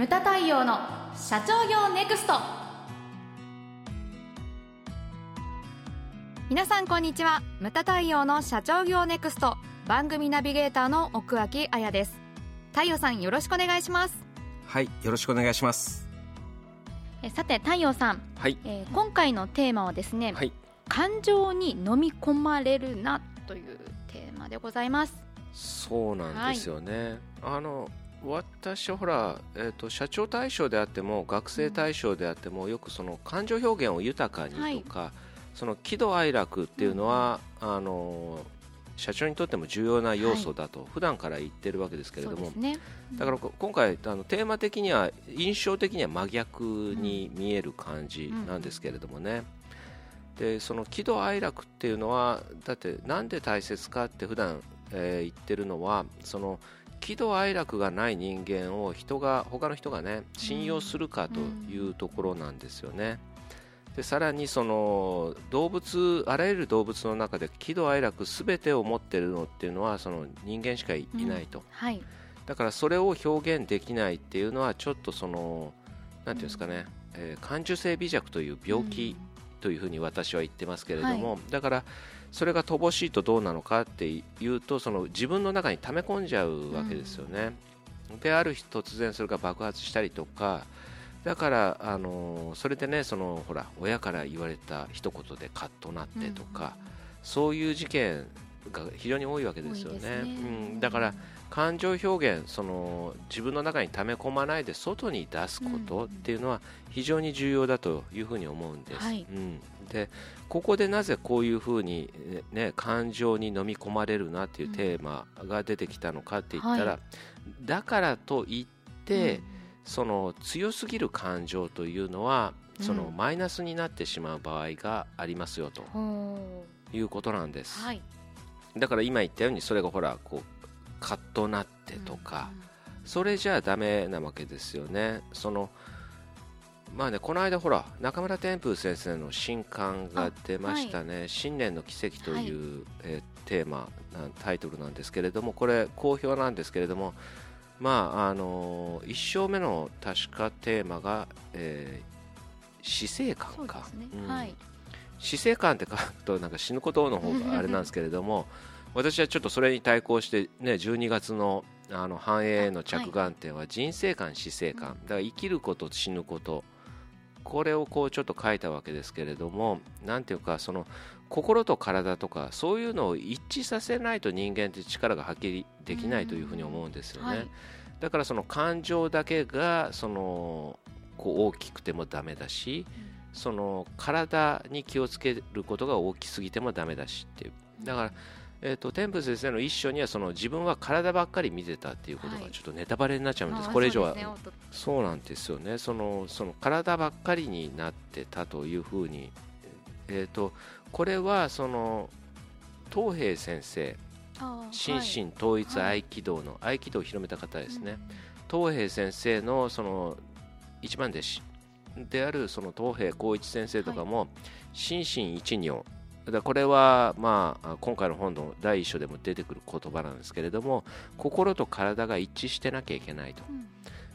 ムタ太陽の社長業ネクスト。皆さんこんにちは。ムタ太陽の社長業ネクスト。番組ナビゲーターの奥脇彩です。太陽さんよろしくお願いします。はいよろしくお願いします。えさて太陽さん、はい、えー今回のテーマはですね、はい。感情に飲み込まれるなというテーマでございます。そうなんですよね、あの私はほら、えー、と社長対象であっても学生対象であっても、よくその感情表現を豊かにとか、その喜怒哀楽っていうのは、あの社長にとっても重要な要素だと、普段から言ってるわけですけれども、そうですね。だからこ今回あのテーマ的には印象的には真逆に見える感じなんですけれどもね、でその喜怒哀楽っていうのはだってなんで大切かって普段、えー言ってるのはその喜怒哀楽がない人間を人が他の人がね信用するかというところなんですよね。でさらにその動物あらゆる動物の中で喜怒哀楽すべてを持っているのっていうのはその人間しかいいないと、はい。だからそれを表現できないっていうのはちょっとそのなんていうんですかね、えー感受性微弱という病気というふうに私は言ってますけれども、だからそれが乏しいとどうなのかっていうとその自分の中に溜め込んじゃうわけですよね。である日突然それが爆発したりとかだから、あのーそれでねそのほら親から言われた一言でカッとなってとか、そういう事件が非常に多いわけですよね。ね。うん、だから感情表現その自分の中に溜め込まないで外に出すことっていうのは非常に重要だというふうに思うんです、はい。うん、でここでなぜこういうふうに、ね、感情に飲み込まれるなっていうテーマが出てきたのかって言ったら、はだからといって、その強すぎる感情というのはそのうんマイナスになってしまう場合がありますよとほいうことなんです、うはい。だから今言ったようにそれがほらこうカッとなってとか、それじゃあダメなわけですよね。そのまあねこの間ほら中村天風先生の新刊が出ましたね「新年の奇跡」という、えーテーマなタイトルなんですけれどもこれ好評なんですけれどもまああの1章目の確かテーマが、えー死生観か。ね、うん。はい。死生観って書くとなんか死ぬことの方があれなんですけれども私はちょっとそれに対抗して、ね、12月のあの繁栄への着眼点は人生観、死生観。だから生きること死ぬこと。これをこうちょっと書いたわけですけれどもなんていうかその心と体とかそういうのを一致させないと人間って力が発揮できないというふうに思うんですよね。はい。だからその感情だけがそのこう大きくてもダメだし、その体に気をつけることが大きすぎてもダメだしっていう。だから、えー、と天風先生の一章にはその自分は体ばっかり見てたっていうことがはい。ちょっとネタバレになっちゃうんです、あーこれ以上は。ねそうなんですよね。そのその体ばっかりになってたというふうに、えー、とこれはその東平先生心身統一合気道の合気道を広めた方ですね、東平先生のその一番弟子であるその東平光一先生とかも心身一如だこれはまあ今回の本の第一章でも出てくる言葉なんですけれども心と体が一致してなきゃいけないと。うん。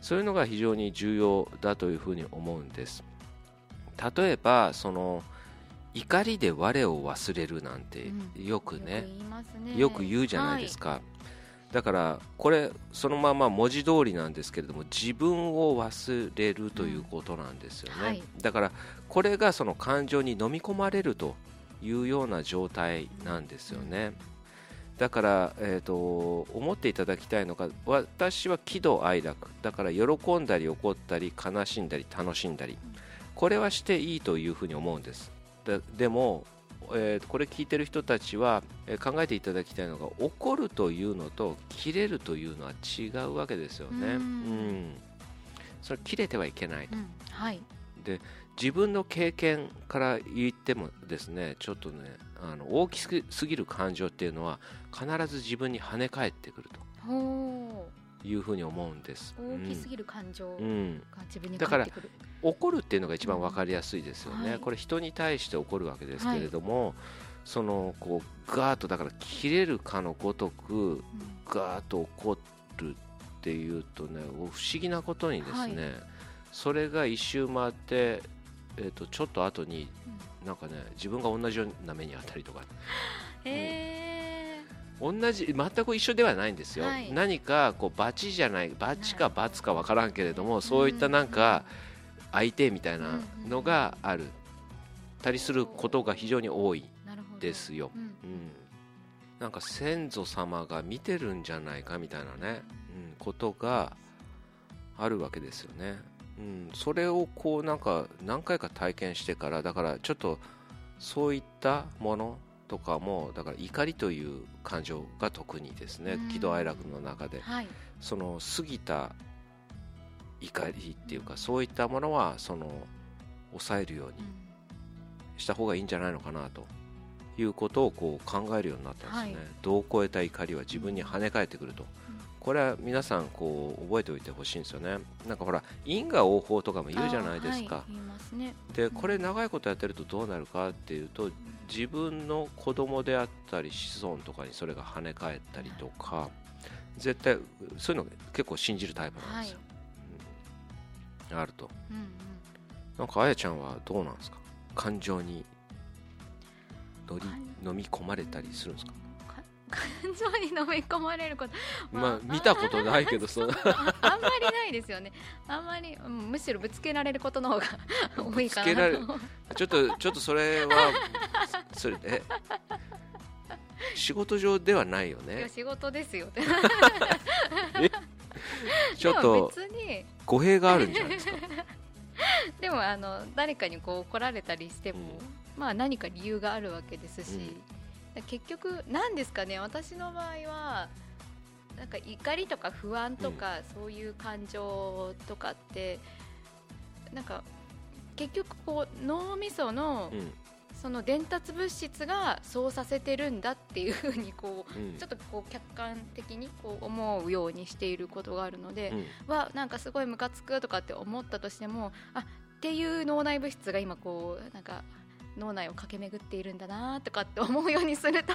そういうのが非常に重要だというふうに思うんです。例えばその怒りで我を忘れるなんてうん。よくね、よく言いますね。よく言うじゃないですか、だからこれそのまま文字通りなんですけれども自分を忘れるということなんですよね、うん。はい。だからこれがその感情に飲み込まれるというような状態なんですよね、だから、えー、と思っていただきたいのが私は喜怒哀楽。だから喜んだり怒ったり悲しんだり楽しんだり。これはしていいというふうに思うんです。ででも、えーこれ聞いてる人たちは、えー考えていただきたいのが怒るというのと切れるというのは違うわけですよね。うん。うん。それ切れてはいけないと。うん。はいで自分の経験から言ってもですねちょっとねあの大きすぎる感情っていうのは必ず自分に跳ね返ってくるほというふうに思うんです、う大きすぎる感情がうん。うん。自分にだから返ってくる。怒るっていうのが一番分かりやすいですよね、うん。はい。これ人に対して怒るわけですけれども、そのこうガーッとだから切れるかのごとくガーッと怒るっっていうとね不思議なことにですね、はい、それが一周回って、えーと、ちょっと後に、うん、なんかね自分が同じような目にあったりとか。へ同じ全く一緒ではないんですよ、はい、何かこうバチじゃないバチかバツか分からんけれどもそういったなんか相手みたいなのがある。たりすることが非常に多いですよ、うん、うん、なんか先祖様が見てるんじゃないかみたいなね、うん、ことがあるわけですよね、うん、それをこうなんか何回か体験してからだからちょっとそういったものとかもだから怒りという感情が特にですね、喜怒哀楽の中で、はい、その過ぎた怒りっていうかそういったものはその抑えるようにした方がいいんじゃないのかなということをこう考えるようになったんですね、はい、度を超えた怒りは自分に跳ね返ってくると、これは皆さんこう覚えておいてほしいんですよね。なんかほら因果応報とかも言うじゃないですか、はいね、でこれ長いことやってるとどうなるかっていうと自分の子供であったり子孫とかにそれが跳ね返ったりとか絶対そういうの結構信じるタイプなんですよ、はい。うん、あると、うんうん、なんかあやちゃんはどうなんですか？感情に乗り飲み込まれたりするんですか？感情に飲み込まれること、まあ、見たことないけどそ あんまりないですよね。あんまり、うん、むしろぶつけられることの方が 多いかな。とちょっとちょっとそれはそれえ？仕事上ではないよね。仕事ですよ。ちょっと語弊があるんじゃないですか？でもあの誰かにこう怒られたりしても、うん、まあ何か理由があるわけですし、うん、結局何ですかね私の場合はなんか怒りとか不安とか、そういう感情とかってなんか結局こう脳みその、その伝達物質がそうさせてるんだっていうふうにこう、うん、ちょっとこう客観的にこう思うようにしていることがあるので、うん、わなんかすごいムカつくとかって思ったとしてもあっていう脳内物質が今こうなんか脳内を駆け巡っているんだなとかって思うようにすると。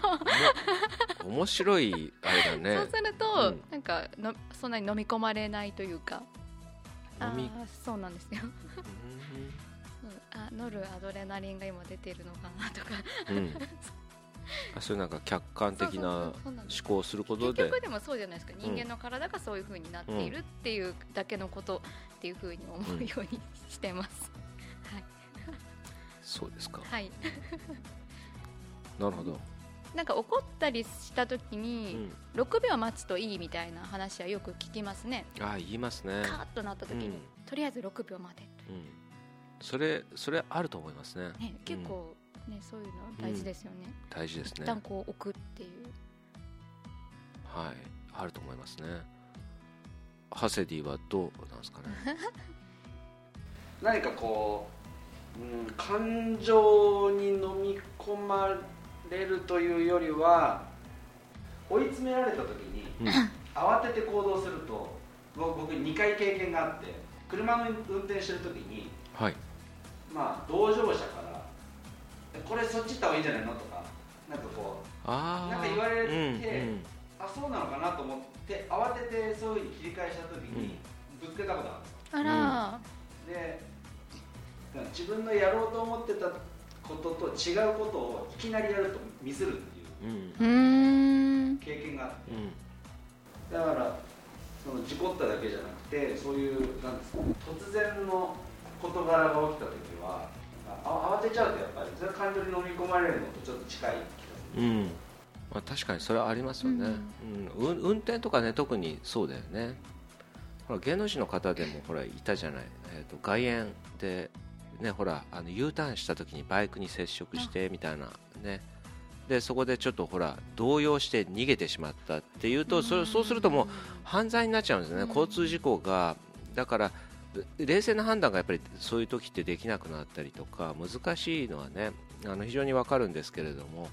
面白いあれだね。そうすると、うん、なんかのそんなに飲み込まれないというか。あそうなんですよ。あノルアドレナリンが今出てるのかなとか、うん、あそういうなんか客観的な思考をすることで。結局でもそうじゃないですか。人間の体がそういうふうになっているっていうだけのことっていうふうに思うようにしてます、そうですか。はい。なるほど。なんか怒ったりした時に6秒待つといいみたいな話はよく聞きますね。あ言いますね。カーッとなった時に、うん、とりあえず6秒待て、うん。それそれあると思いますね、ね、結構ね、うん、そういうの大事ですよね、うん、大事ですね。一旦こう置くっていう。はい。あると思いますね。ハセディはどうなんですかね。何かこう、うん、感情に飲み込まれるというよりは追い詰められた時に、うん、慌てて行動すると僕2回経験があって車の運転してる時に、はい、まあ、同乗者から「これそっち行った方がいいんじゃないの?」とかなんかこうなんか言われて、うんうん、あそうなのかなと思って慌ててそういうふうに切り返した時にぶつけたことあるあら、で自分のやろうと思ってたことと違うことをいきなりやるとミスるっていう経験があって、うん、だからその事故っただけじゃなくてそういうなんですか突然の事柄が起きた時は慌てちゃうとやっぱりそれ感情に飲み込まれるのとちょっと近い気がする、うん。まあ、確かにそれはありますよね、うん、うん、運転とかね特にそうだよね。ほら芸能人の方でもほらいたじゃない、えーと、外苑で、ね、ほらあの U ターンした時にバイクに接触してみたいなね。でそこでちょっとほら動揺して逃げてしまったっていうとそそうするともう犯罪になっちゃうんですね、交通事故が。だから冷静な判断がやっぱりそういう時ってできなくなったりとか難しいのはねあの非常に分かるんですけれども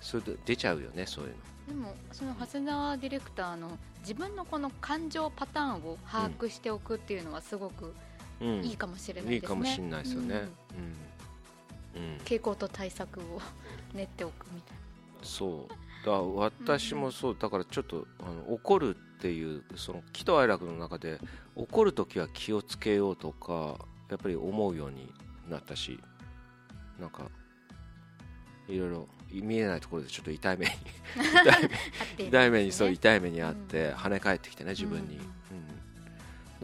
それで出ちゃうよねそういうの。でもその長谷川ディレクターの自分のこの感情パターンを把握しておくっていうのはすごくいいかもしれないですね。いいかもしれないですよね。うん、うん。傾向と対策を 練っておくみたいな。そう。だ私もそう。だからちょっとあの怒るっていうその喜怒哀楽の中で怒る時は気をつけようとかやっぱり思うようになったしなんかいろいろ見えないところでちょっと痛い目に 痛い目にそう痛い目にあって跳ね返ってきてね自分に、うん、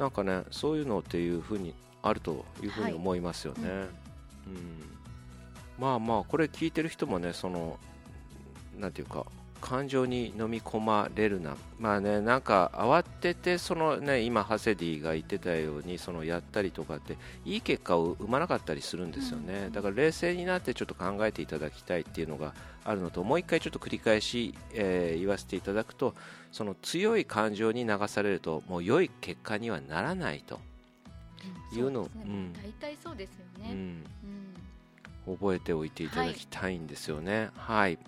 なんかねそういうのっていうふうにあるというふうに思いますよね、はい、うん、まあまあこれ聞いてる人もねそのなんていうか感情に飲み込まれるな、まあね、なんか慌ててその、ね、今、ハセディが言ってたようにそのやったりとかっていい結果を生まなかったりするんですよね、うん、だから冷静になってちょっと考えていただきたいっていうのがあるのともう一回ちょっと繰り返し、えー、言わせていただくとその強い感情に流されるともう良い結果にはならないと。いうの、うん、大体そうですよね、うん。覚えておいていただきたいんですよね。はい、はい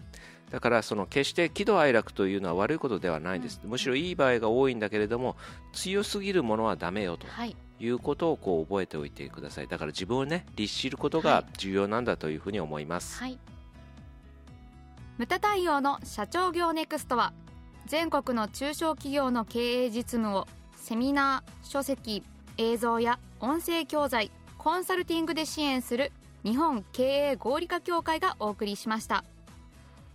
だからその決して喜怒哀楽というのは悪いことではないです、うん、むしろいい場合が多いんだけれども強すぎるものはだめよと。い。うことをこう覚えておいてください。だから自分をね律しることが重要なんだというふうに思います、はい、無駄対応の社長業ネクストは全国の中小企業の経営実務をセミナー書籍映像や音声教材コンサルティングで支援する日本経営合理化協会がお送りしました